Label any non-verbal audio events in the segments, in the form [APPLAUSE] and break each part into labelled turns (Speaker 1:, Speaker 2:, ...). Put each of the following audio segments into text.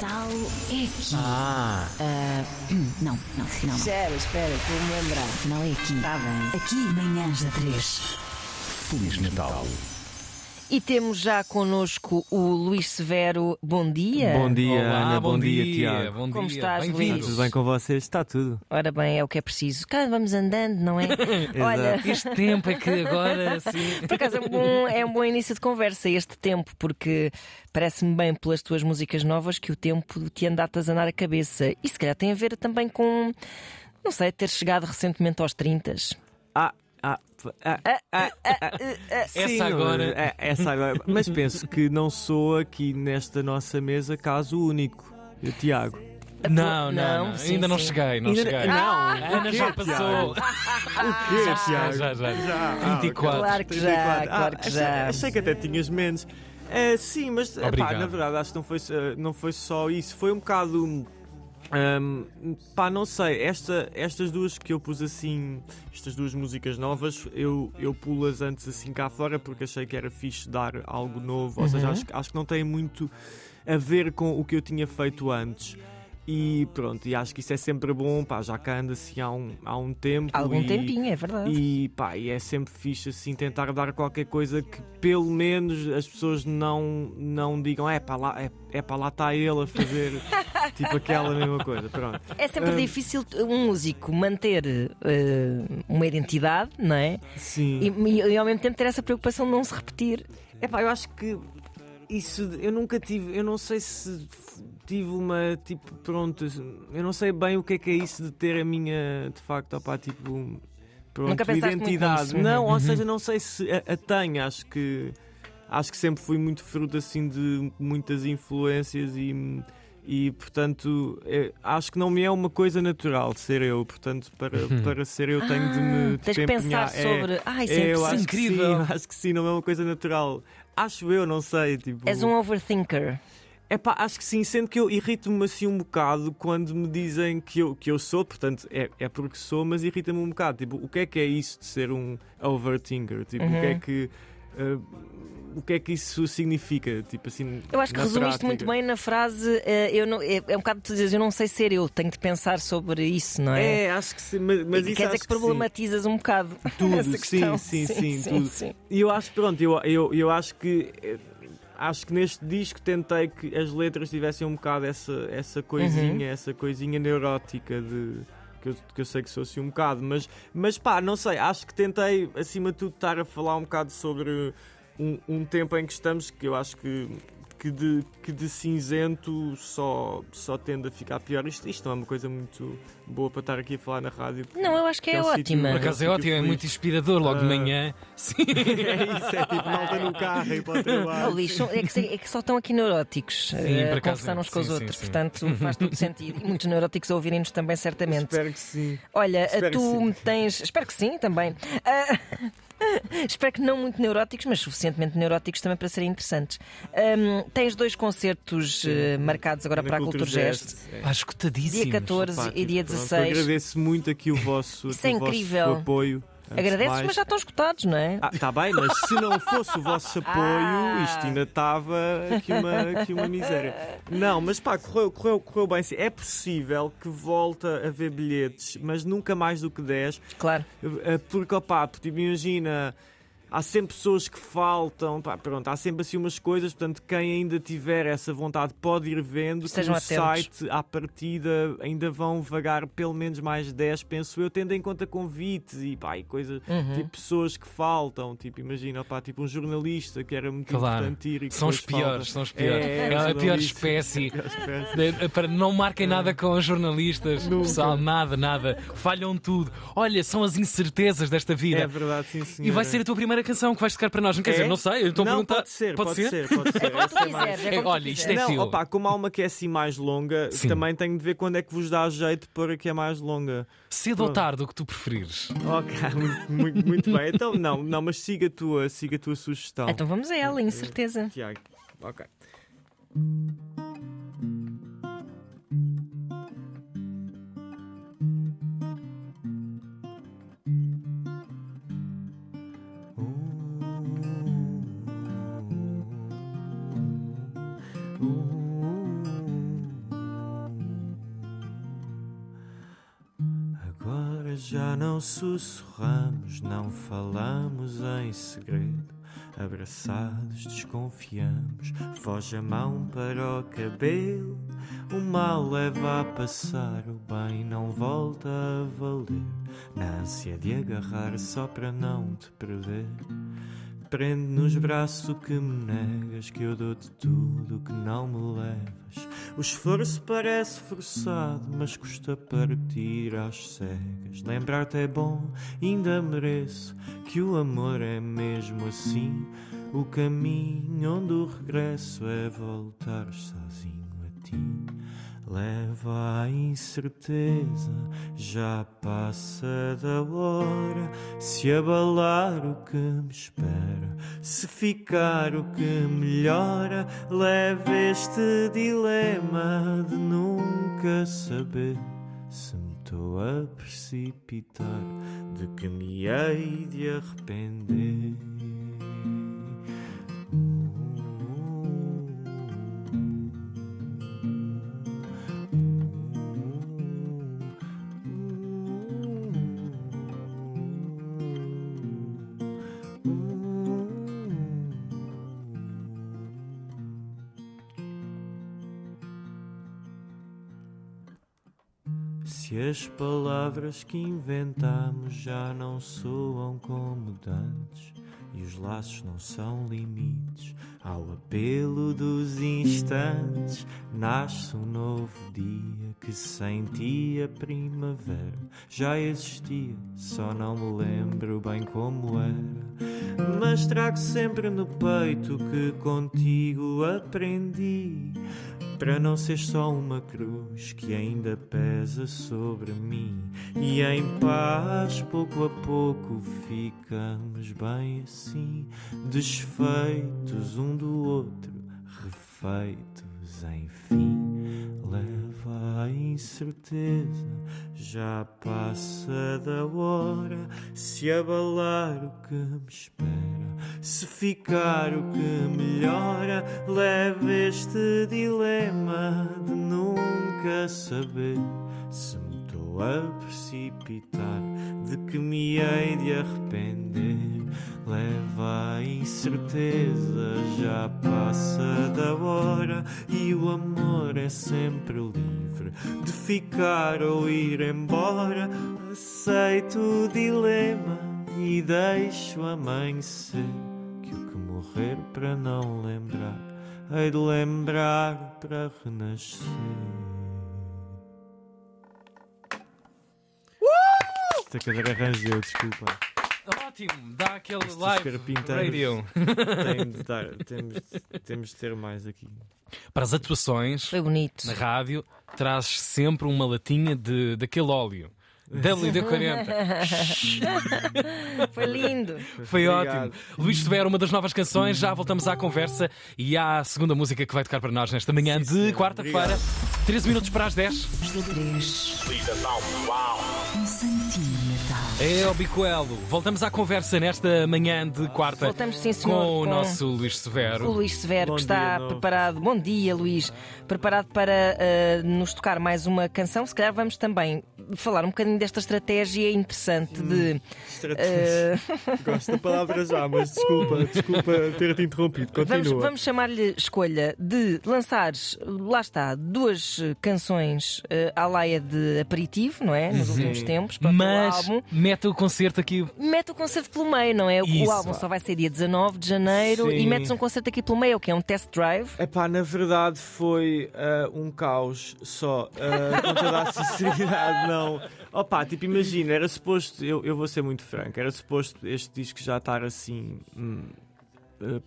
Speaker 1: Tal é aqui.
Speaker 2: Ah,
Speaker 1: Ah, não, não, não, não.
Speaker 3: Espera, espera, a me lembrar.
Speaker 1: Afinal é aqui.
Speaker 3: Está bem.
Speaker 1: Aqui, manhãs da 3.
Speaker 2: Feliz Natal.
Speaker 3: E temos já connosco o Luís Severo. Bom dia.
Speaker 2: Bom dia,
Speaker 4: Olá,
Speaker 2: Ana. Bom, dia,
Speaker 4: dia,
Speaker 2: Tiago.
Speaker 4: Bom
Speaker 3: Como
Speaker 4: dia.
Speaker 3: estás,
Speaker 4: Bem-vindos.
Speaker 2: Tudo bem com vocês? Está tudo.
Speaker 3: Ora bem, é o que é preciso. Cá vamos andando, não é? [LAUGHS] Olha,
Speaker 4: Este tempo é que agora sim.
Speaker 3: por acaso é um, bom, é um bom início de conversa este tempo, porque parece-me bem pelas tuas músicas novas que o tempo te anda a atazanar a cabeça. E se calhar tem a ver também com, não sei, ter chegado recentemente aos 30.
Speaker 2: Ah, ah, ah, ah, [LAUGHS]
Speaker 4: Essa agora.
Speaker 2: é- essa [LAUGHS] agora. Mas penso que não sou aqui nesta nossa mesa caso único. Eu, Tiago.
Speaker 4: Não, não,
Speaker 3: Não,
Speaker 4: não.
Speaker 3: sim,
Speaker 4: ainda não
Speaker 3: sim.
Speaker 4: cheguei, não
Speaker 2: Ainda-
Speaker 4: cheguei.
Speaker 2: não,
Speaker 4: A Ana já passou.
Speaker 2: O quê,
Speaker 4: Já,
Speaker 2: Tiago?
Speaker 4: já, já.
Speaker 2: Ah,
Speaker 4: 24.
Speaker 3: Claro que já,
Speaker 2: 34.
Speaker 3: claro que
Speaker 2: achei,
Speaker 3: já.
Speaker 2: achei que até tinhas menos. É, sim, mas epá,
Speaker 4: Obrigado.
Speaker 2: na verdade acho que não foi, não foi só isso. Foi um bocado. Hum, pá, não sei. Esta, estas duas que eu pus assim, estas duas músicas novas, eu, eu pulas antes assim cá fora porque achei que era fixe dar algo novo. Ou seja,
Speaker 3: Uhum.
Speaker 2: acho, que- acho que não tem muito a ver com o que eu tinha feito antes. E pronto, e acho que isso é sempre bom, pá, já que anda assim há um, há um tempo.
Speaker 3: Algum
Speaker 2: e,
Speaker 3: tempinho, é verdade.
Speaker 2: e pá, e é sempre fixe assim tentar dar qualquer coisa que pelo menos as pessoas não, não digam é pá, lá, é, é pá, lá está ele a fazer [LAUGHS] tipo aquela mesma coisa. Pronto.
Speaker 3: É sempre
Speaker 2: Hum.
Speaker 3: difícil um músico manter eh, uma identidade, não é?
Speaker 2: Sim.
Speaker 3: E, e- ao mesmo tempo ter essa preocupação de não se repetir.
Speaker 2: É pá, eu acho que isso eu nunca tive, eu não sei se tive uma tipo, pronto, eu não sei bem o que é que é isso de ter a minha, de facto, opá, tipo, pronto,
Speaker 3: Nunca
Speaker 2: identidade.
Speaker 3: nisso?
Speaker 2: Não, ou
Speaker 4: Uhum.
Speaker 2: seja, não sei se a, a tenho, acho que acho que sempre fui muito fruto assim de muitas influências e e portanto é- acho que não me é uma coisa natural de ser eu, portanto para, para ser eu tenho de me de
Speaker 3: Tens que pensar
Speaker 2: É-
Speaker 3: sobre. Ah, isso
Speaker 2: é,
Speaker 3: é,
Speaker 2: eu acho que
Speaker 4: incrível.
Speaker 2: sim, acho que sim, não é uma coisa natural. Acho eu, não sei. Tipo,
Speaker 3: És um overthinker.
Speaker 2: É pá, acho que sim, sendo que eu irrito-me assim um bocado quando me dizem que eu, que eu sou, portanto é, é porque sou, mas irrita-me um bocado. Tipo, o que é que é isso de ser um overthinker? Tipo, o que é
Speaker 3: Uhum.
Speaker 2: que. eh, o que é que isso significa? Tipo assim,
Speaker 3: Eu acho que resumiste
Speaker 2: prática.
Speaker 3: muito bem na frase. eh, eu não, é, é um bocado de tu dizes, eu não sei ser eu, tenho de pensar sobre isso, não é?
Speaker 2: É, acho que sim, mas, mas
Speaker 3: E
Speaker 2: isso
Speaker 3: quer dizer que
Speaker 2: que sim.
Speaker 3: problematizas um bocado
Speaker 2: Tudo, [LAUGHS]
Speaker 3: essa
Speaker 2: sim, sim, sim, tudo.
Speaker 3: sim.
Speaker 2: E eu acho, pronto, eu, eu, eu acho que eh, acho que neste disco tentei que as letras tivessem um bocado essa, essa coisinha, essa coisinha neurótica de que eu, que eu sei que sou assim um bocado, mas, mas pá, não sei, acho que tentei acima de tudo estar a falar um bocado sobre um, um tempo em que estamos que eu acho que que de, que de cinzento só, só tende a ficar pior. Isto, isto não é uma coisa muito boa para estar aqui a falar na rádio.
Speaker 3: Não, eu acho que é
Speaker 2: é um
Speaker 3: ótima.
Speaker 4: Por acaso é ótimo, é muito inspirador logo de
Speaker 2: Ah.
Speaker 4: manhã. [LAUGHS] Sim.
Speaker 2: É isso, é tipo malta no carro e para o
Speaker 3: Oh,
Speaker 2: trabalho.
Speaker 3: É, que, é que só estão aqui neuróticos
Speaker 4: Sim,
Speaker 3: eh, a conversar uns com os
Speaker 4: sim, sim,
Speaker 3: outros,
Speaker 4: sim.
Speaker 3: portanto faz todo sentido. E muitos neuróticos a ouvirem-nos também, certamente.
Speaker 2: Espero que sim.
Speaker 3: Olha,
Speaker 2: Espero que
Speaker 3: tu
Speaker 2: sim.
Speaker 3: tens. Espero que sim, também. Ah, [LAUGHS] Espero que não muito neuróticos, mas suficientemente neuróticos também para serem interessantes. Ahm, tens dois concertos eh, marcados agora
Speaker 2: Na
Speaker 3: para a Cultura Geste.
Speaker 2: é.
Speaker 4: Escutadíssimos.
Speaker 3: Dia 14
Speaker 2: Pá,
Speaker 3: e dia
Speaker 2: tipo, pronto,
Speaker 3: 16.
Speaker 2: Agradeço muito aqui o vosso,
Speaker 3: Isso é
Speaker 2: o vosso apoio.
Speaker 3: Agradeces,
Speaker 2: mais.
Speaker 3: mas já estão escutados, não é?
Speaker 2: Ah, tá bem, mas se não fosse o vosso [LAUGHS] apoio,
Speaker 3: Ah.
Speaker 2: isto ainda estava aqui uma, aqui uma miséria. Não, mas pá, correu, correu, correu bem. É possível que volte a haver bilhetes, mas nunca mais do que 10.
Speaker 3: Claro.
Speaker 2: Eh, Porque, opá, tipo, imagina, há sempre pessoas que faltam, pá, pronto, há sempre assim umas coisas, portanto, quem ainda tiver essa vontade pode ir vendo
Speaker 3: Estejam
Speaker 2: no
Speaker 3: atentos.
Speaker 2: site, à partida, ainda vão vagar pelo menos mais 10, penso eu, tendo em conta convites e, pá, e coisas,
Speaker 3: Uhum.
Speaker 2: tipo, pessoas que faltam, tipo, imagina, opá, tipo um jornalista que era muito
Speaker 4: Claro.
Speaker 2: importante ir e
Speaker 4: São os piores,
Speaker 2: falta.
Speaker 4: são os piores.
Speaker 2: É,
Speaker 4: É, a pior espécie. [LAUGHS] De- Para não marquem nada com os jornalistas,
Speaker 2: Nunca.
Speaker 4: pessoal, nada, nada. Falham tudo. Olha, são as incertezas desta vida.
Speaker 2: É verdade, sim, sim.
Speaker 4: E vai ser a tua primeira canção que vais tocar para nós. Não quer
Speaker 2: É?
Speaker 4: dizer, não sei, eu estou a
Speaker 2: Não,
Speaker 4: perguntar.
Speaker 2: pode ser, pode, ser? pode ser.
Speaker 3: Quando tu
Speaker 2: Essa é
Speaker 3: é
Speaker 4: É, olha, isto é.
Speaker 2: Não,
Speaker 4: teu.
Speaker 2: opá, como há uma que é assim mais longa,
Speaker 4: Sim.
Speaker 2: também tenho de ver quando é que vos dá jeito para que é mais longa.
Speaker 4: Cedo ou tarde, o que tu preferires.
Speaker 2: Ok, muito, muito, muito bem. Então, não, não, mas siga a tua, siga a tua sugestão.
Speaker 3: Então vamos a ela, incerteza.
Speaker 2: Tiago, ok. Não sussurramos, não falamos em segredo. Abraçados, desconfiamos, foge a mão para o cabelo. O mal leva a passar, o bem não volta a valer. Na ânsia de agarrar só para não te perder. Prende nos braços que me negas, que eu dou-te tudo que não me levas. O esforço parece forçado, mas custa partir às cegas. Lembrar-te é bom, ainda mereço, que o amor é mesmo assim. O caminho onde o regresso é voltar sozinho a ti. Leva a incerteza, já passa da hora. Se abalar o que me espera, se ficar o que melhora, leva este dilema de nunca saber se me estou a precipitar, de que me hei de arrepender. As palavras que inventamos já não soam como dantes e os laços não são limites ao apelo dos instantes, nasce um novo dia que sem ti a primavera já existia, só não me lembro bem como era. Mas trago sempre no peito que contigo aprendi. Para não ser só uma cruz que ainda pesa sobre mim. E em paz, pouco a pouco, ficamos bem assim. Desfeitos um do outro, refeitos enfim a incerteza, já passa da hora Se abalar o que me espera se ficar o que melhora, leva este dilema de nunca saber se me estou a precipitar, de que me hei de arrepender. Leva a incerteza, já passa da hora e o amor é sempre livre de ficar ou ir embora. Aceito o dilema e deixo amanhecer que o que morrer para não lembrar hei de lembrar para renascer. Esta cadeira arranjou, desculpa.
Speaker 4: Ótimo, dá aquele
Speaker 2: Estes
Speaker 4: live radio.
Speaker 2: Tem de dar- [LAUGHS] temos, temos de ter mais aqui.
Speaker 4: Para as atuações
Speaker 3: Foi bonito.
Speaker 4: na rádio, trazes sempre uma latinha de, daquele óleo. WD-40. [LAUGHS]
Speaker 3: Foi lindo.
Speaker 4: Foi
Speaker 2: Obrigado.
Speaker 4: ótimo. Luís Severo, uma das novas canções, já voltamos à conversa e à segunda música que vai tocar para nós nesta manhã de
Speaker 2: senhor.
Speaker 4: quarta-feira. 13 minutos para as 10.
Speaker 1: 3. Um santinho de Natal.
Speaker 4: É o Bicoelo. Voltamos à conversa nesta manhã de quarta
Speaker 3: Voltamos, sim, senhor,
Speaker 4: com o nosso Luís
Speaker 3: O
Speaker 4: Severo.
Speaker 3: Luís Severo,
Speaker 2: Bom
Speaker 3: que está
Speaker 2: dia,
Speaker 3: preparado. Bom dia, Luís. Preparado para eh, nos tocar mais uma canção. Se calhar vamos também falar um bocadinho desta estratégia interessante de.
Speaker 2: Estratégia. [LAUGHS] Gosto da palavra já, mas desculpa, desculpa ter-te interrompido.
Speaker 3: Vamos,
Speaker 2: Continua.
Speaker 3: vamos chamar-lhe escolha de lançares, lá está, duas canções eh, à laia de aperitivo, não é? Nos últimos tempos, para o
Speaker 4: Mas
Speaker 3: álbum.
Speaker 4: mete o concerto aqui.
Speaker 3: Mete o concerto pelo meio, não é? O-
Speaker 4: Isso.
Speaker 3: O álbum só vai ser dia 19 de janeiro
Speaker 2: Sim.
Speaker 3: e metes um concerto aqui pelo meio, o que é um test drive.
Speaker 2: Epá, na verdade foi ah, um caos só. ah, com toda a sinceridade, não. Opá, tipo, imagina, era suposto, eu, eu vou ser muito franco, era suposto este disco já estar assim. hum, ah,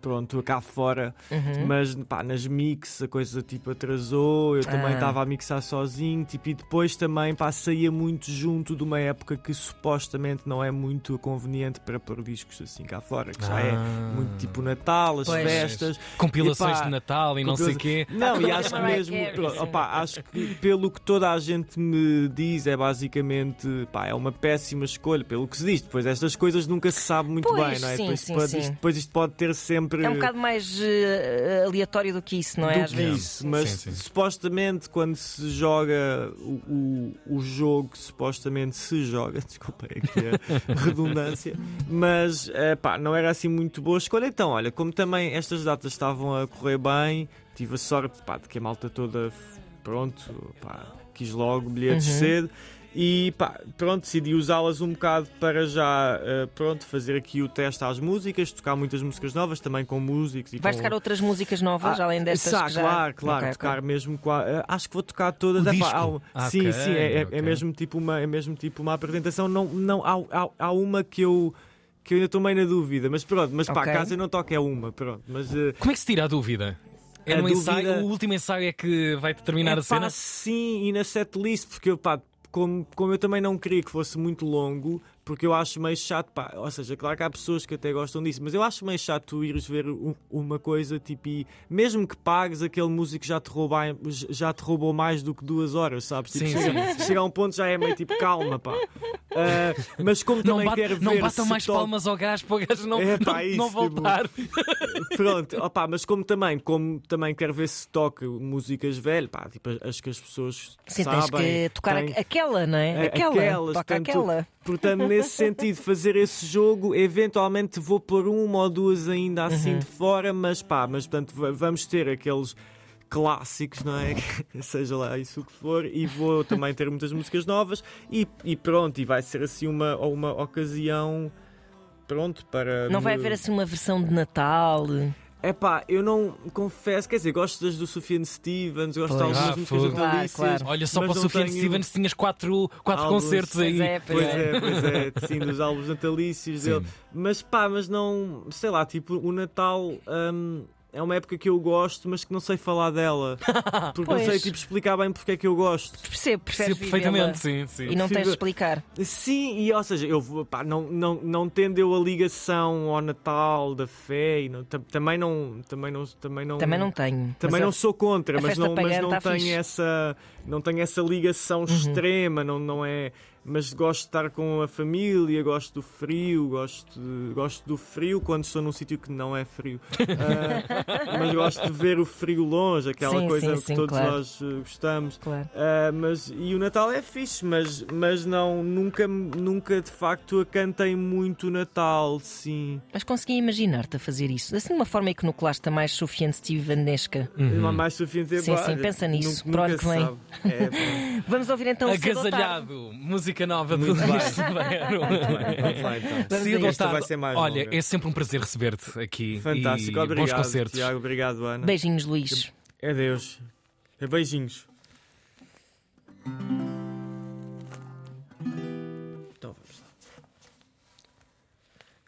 Speaker 2: pronto, cá fora,
Speaker 3: Uhum.
Speaker 2: mas pá, nas mix a coisa tipo atrasou, eu também
Speaker 3: Ah.
Speaker 2: estava a mixar sozinho, tipo, e depois também pá, saía muito junto de uma época que supostamente não é muito conveniente para pôr discos assim cá fora, que já é
Speaker 4: Ah.
Speaker 2: muito tipo Natal, as
Speaker 3: Pois.
Speaker 2: festas.
Speaker 4: Compilações
Speaker 2: Epá,
Speaker 4: de Natal e não sei o quê.
Speaker 2: Não, e [LAUGHS] acho que
Speaker 3: Mariah
Speaker 2: mesmo, pronto, opá, acho que pelo que toda a gente me diz é basicamente, pá, é uma péssima escolha, pelo que se diz. Depois estas coisas nunca se sabe muito
Speaker 3: Pois,
Speaker 2: bem, não é?
Speaker 3: sim,
Speaker 2: depois,
Speaker 3: sim,
Speaker 2: pode,
Speaker 3: sim.
Speaker 2: Isto, depois isto pode ter sempre sempre.
Speaker 3: É um bocado mais uh, aleatório do que isso, não é?
Speaker 2: Do
Speaker 3: Às
Speaker 2: que
Speaker 3: vezes.
Speaker 2: isso, mas
Speaker 4: Sim, sim.
Speaker 2: supostamente quando se joga o, o, o jogo, supostamente se joga, [LAUGHS] desculpa é aqui a redundância, mas eh, pá, não era assim muito boa escolha. Então, olha, como também estas datas estavam a correr bem, tive a sorte pá, de que a malta toda, pronto, pá, quis logo bilhetes
Speaker 3: Uhum.
Speaker 2: cedo. E pá, pronto, decidi usá-las um bocado para já eh, pronto, fazer aqui o teste às músicas, tocar muitas músicas novas, também com músicos e
Speaker 3: Vais
Speaker 2: com...
Speaker 3: tocar outras músicas novas,
Speaker 2: Ah,
Speaker 3: além destas que já...
Speaker 2: Claro, claro,
Speaker 3: Ok,
Speaker 2: tocar
Speaker 3: ok.
Speaker 2: mesmo. eh, acho que vou tocar todas. É pá, um-
Speaker 4: Ah,
Speaker 2: sim,
Speaker 4: ok,
Speaker 2: sim, é, é- é mesmo tipo uma, é mesmo tipo uma apresentação. Não, não, há, há, há uma que eu, que eu ainda estou meio na dúvida, mas pronto, mas pá,
Speaker 3: Ok.
Speaker 2: caso eu não toque é uma, pronto. Mas eh,
Speaker 4: Como é que se tira a dúvida? É
Speaker 2: A
Speaker 4: no ensaio,
Speaker 2: dúvida-
Speaker 4: o último ensaio é que vai determinar
Speaker 2: é
Speaker 4: a cena?
Speaker 2: pá, sim, e na setlist, porque eu, pá, como, como eu também não queria que fosse muito longo, porque eu acho meio chato, pá, ou seja, claro que há pessoas que até gostam disso, mas eu acho meio chato tu ires ver um- uma coisa tipo e mesmo que pagues aquele músico já te, roubar, já te roubou mais do que duas horas, sabes? Tipo,
Speaker 4: Sim,
Speaker 2: chega, chega a um ponto já é meio tipo calma, pá. Ah, mas como
Speaker 4: Não,
Speaker 2: também
Speaker 4: bate-
Speaker 2: quero ver.
Speaker 4: não batam mais
Speaker 2: toca-
Speaker 4: palmas ao gajo para o gajo não,
Speaker 2: É, pá,
Speaker 4: não,
Speaker 2: isso,
Speaker 4: não
Speaker 2: tipo,
Speaker 4: voltar.
Speaker 2: Pronto, opá, mas como também, como também quero ver se toca músicas velhas, pá, tipo, as que as pessoas
Speaker 3: Sim,
Speaker 2: sabem.
Speaker 3: tens que tocar a- aquela, não é?
Speaker 2: É,
Speaker 3: Aquela.
Speaker 2: aquelas,
Speaker 3: Toca
Speaker 2: tanto-
Speaker 3: aquela.
Speaker 2: Portanto, nesse sentido, fazer esse jogo, eventualmente vou pôr uma ou duas ainda assim
Speaker 3: Uhum.
Speaker 2: de fora, mas pá, mas portanto va- vamos ter aqueles clássicos, não é? [LAUGHS] Seja lá isso o que for, e vou também ter muitas músicas novas e, e pronto, e vai ser assim uma, uma ocasião. Pronto, para.
Speaker 3: Não vai haver assim uma versão de Natal.
Speaker 2: É pá, eu não confesso, quer dizer, gosto das do Sufjan Stevens, gosto de
Speaker 3: Pois.
Speaker 2: algumas
Speaker 4: Ah,
Speaker 2: músicas
Speaker 4: fogo.
Speaker 3: Claro,
Speaker 2: natalícias.
Speaker 3: claro.
Speaker 4: Olha, só para o Sufjan
Speaker 2: tenho-
Speaker 4: Stevens tinhas quatro, quatro
Speaker 2: Álbuns.
Speaker 4: concertos
Speaker 3: Pois
Speaker 4: aí.
Speaker 3: é,
Speaker 2: Pois é, pois é, sim, dos álbuns natalícios
Speaker 4: Sim.
Speaker 2: dele. Mas pá, mas não, sei lá, tipo, o Natal hum, é uma época que eu gosto, mas que não sei falar dela. [LAUGHS] Porque não sei tipo, explicar bem porque é que eu gosto.
Speaker 3: Percebo,
Speaker 4: Sim, perfeitamente, sim, sim.
Speaker 3: E não tens de explicar.
Speaker 2: Sim, e ou seja, eu pá, não, não, não tendo eu a ligação ao Natal da fé, e não, tam- também não. Também não. Também não,
Speaker 3: Também não tenho.
Speaker 2: Também
Speaker 3: Mas
Speaker 2: não
Speaker 3: a-
Speaker 2: sou contra, mas não, mas não
Speaker 3: tá
Speaker 2: tenho
Speaker 3: fixe. Uhum.
Speaker 2: essa não tenho essa ligação extrema, não, não é. Mas gosto de estar com a família, gosto do frio, gosto, de- gosto do frio quando estou num sítio que não é frio. [LAUGHS] Ah, mas gosto de ver o frio longe, aquela
Speaker 3: Sim,
Speaker 2: coisa
Speaker 3: sim,
Speaker 2: que
Speaker 3: sim,
Speaker 2: todos
Speaker 3: claro.
Speaker 2: nós eh, gostamos.
Speaker 3: Claro.
Speaker 2: Ah, mas, e o Natal é fixe, mas, mas não, nunca, nunca de facto a cantei muito o Natal, sim.
Speaker 3: Mas consegui imaginar-te a fazer isso. Assim, de uma forma iconoclasta mais Sufjan Stevenesca.
Speaker 2: Não há mais suficiente
Speaker 3: Sim, sim, pensa nisso,
Speaker 2: Nunca,
Speaker 3: para o ano
Speaker 2: nunca
Speaker 3: que vem.
Speaker 2: É. [LAUGHS]
Speaker 3: Vamos ouvir então o.
Speaker 4: Agasalhado, música nova do
Speaker 2: Muito bem.
Speaker 4: Luís Severo.
Speaker 2: Vamos lá então.
Speaker 4: Cedo
Speaker 2: vai ser mais
Speaker 4: Olha,
Speaker 2: longa.
Speaker 4: é sempre um prazer receber-te aqui.
Speaker 2: Fantástico,
Speaker 4: e
Speaker 2: obrigado.
Speaker 4: Bons concertos.
Speaker 2: Tiago, obrigado, Ana.
Speaker 3: Beijinhos, Luís.
Speaker 2: Adeus. Beijinhos. Então vamos lá.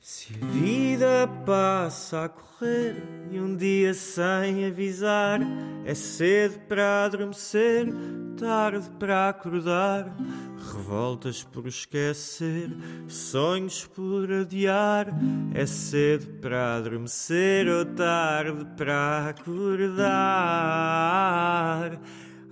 Speaker 2: Se a vida passa a correr e um dia sem avisar, é cedo para adormecer, tarde para acordar. Revoltas por esquecer, sonhos por adiar. É cedo para adormecer ou tarde para acordar.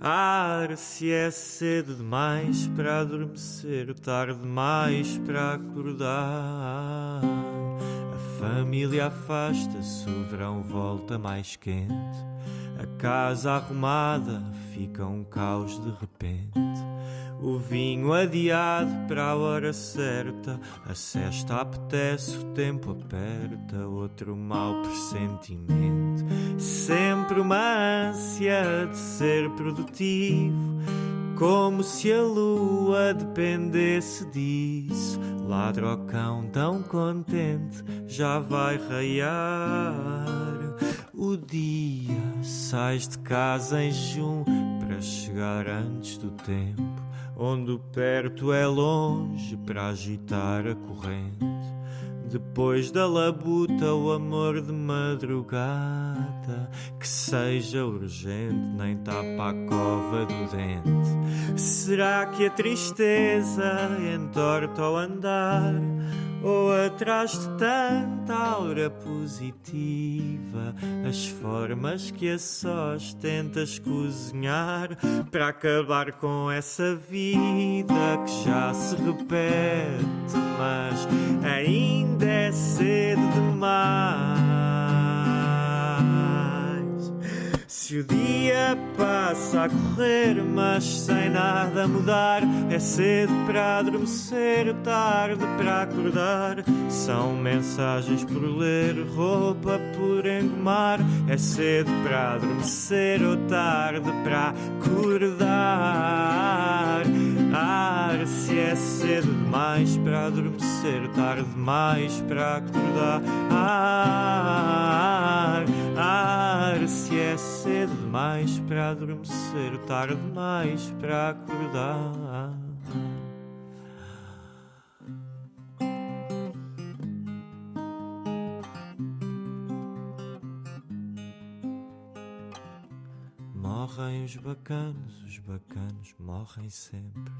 Speaker 2: Ar, se é cedo demais para adormecer ou tarde demais para acordar. A família afasta-se, o verão volta mais quente. A casa arrumada fica um caos de repente. O vinho adiado para a hora certa, a cesta apetece, o tempo aperta, outro mau pressentimento. Sempre uma ânsia de ser produtivo, como se a lua dependesse disso. Ladra o cão tão contente, já vai raiar. O dia sais de casa em junho chegar antes do tempo, onde perto é longe para agitar a corrente. Depois da labuta, o amor de madrugada, que seja urgente, nem tapa a cova do dente. Será que a tristeza entorta ao andar? Ou atrás de tanta aura positiva, as formas que a sós tentas cozinhar para acabar com essa vida que já se repete, mas ainda é cedo demais. Se o dia passa a correr, mas sem nada mudar, é cedo para adormecer, ou tarde para acordar. São mensagens por ler, roupa por engomar, é cedo para adormecer, ou tarde para acordar. Ar, se é cedo demais para adormecer, tarde demais para acordar. Ar, ar, se é cedo demais para adormecer, tarde demais para acordar. Morrem os bacanos, os bacanos morrem sempre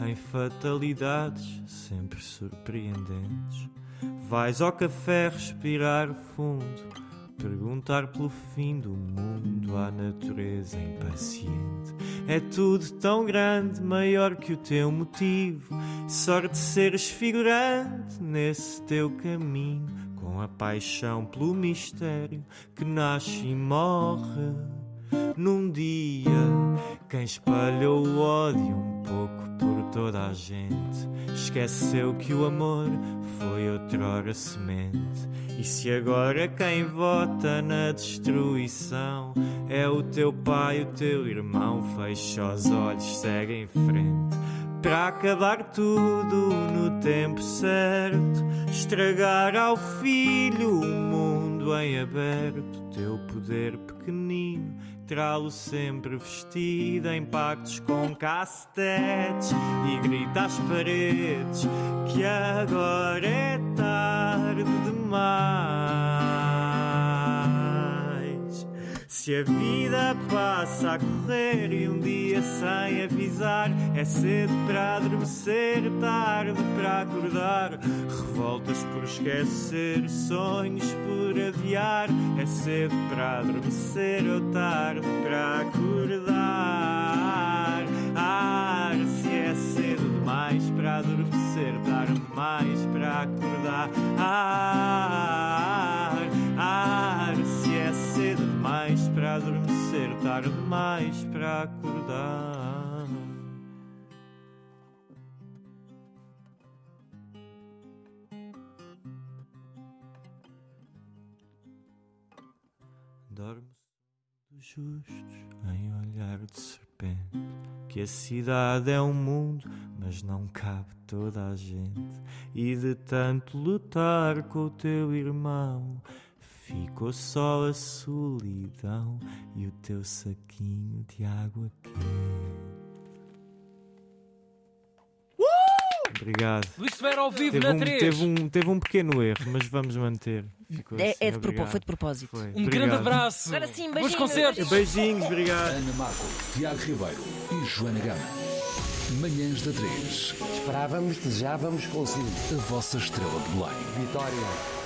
Speaker 2: em fatalidades sempre surpreendentes. Vais ao café respirar fundo, perguntar pelo fim do mundo à natureza impaciente. É tudo tão grande, maior que o teu motivo. Sorte seres figurante nesse teu caminho, com a paixão pelo mistério que nasce e morre. Num dia, quem espalhou o ódio um pouco por toda a gente esqueceu que o amor foi outrora semente. E se agora quem vota na destruição é o teu pai, o teu irmão, fecha os olhos, segue em frente. Para acabar tudo no tempo certo, estragar ao filho o mundo em aberto, teu poder pequenino trá-lo sempre vestido em pactos com castetes e grita às paredes que agora é tarde demais. Se a vida passa a correr e um dia sem avisar, é cedo para adormecer, tarde para acordar. Revoltas por esquecer, sonhos por adiar, é cedo para adormecer ou tarde para acordar. Justos em olhar de serpente. Que a cidade é um mundo, mas não cabe toda a gente. E de tanto lutar com o teu irmão, ficou só a solidão e o teu saquinho de água quente. Obrigado.
Speaker 4: Luís Severo ao vivo
Speaker 2: Teve
Speaker 4: na
Speaker 2: um,
Speaker 4: 3.
Speaker 2: teve, um, teve um pequeno erro, mas vamos manter. Ficou
Speaker 3: É,
Speaker 2: assim,
Speaker 3: é de propósito, foi de propósito.
Speaker 2: Foi.
Speaker 4: Um
Speaker 2: Obrigado.
Speaker 4: grande abraço.
Speaker 3: Agora sim,
Speaker 4: Bons
Speaker 3: beijinhos,
Speaker 4: concertos.
Speaker 2: Beijinhos, obrigado.
Speaker 5: Ana Marco, Tiago Ribeiro e Joana Gama. Manhãs da 3.
Speaker 6: Esperávamos, desejávamos, conseguimos.
Speaker 5: A vossa estrela de Belém.
Speaker 6: Vitória.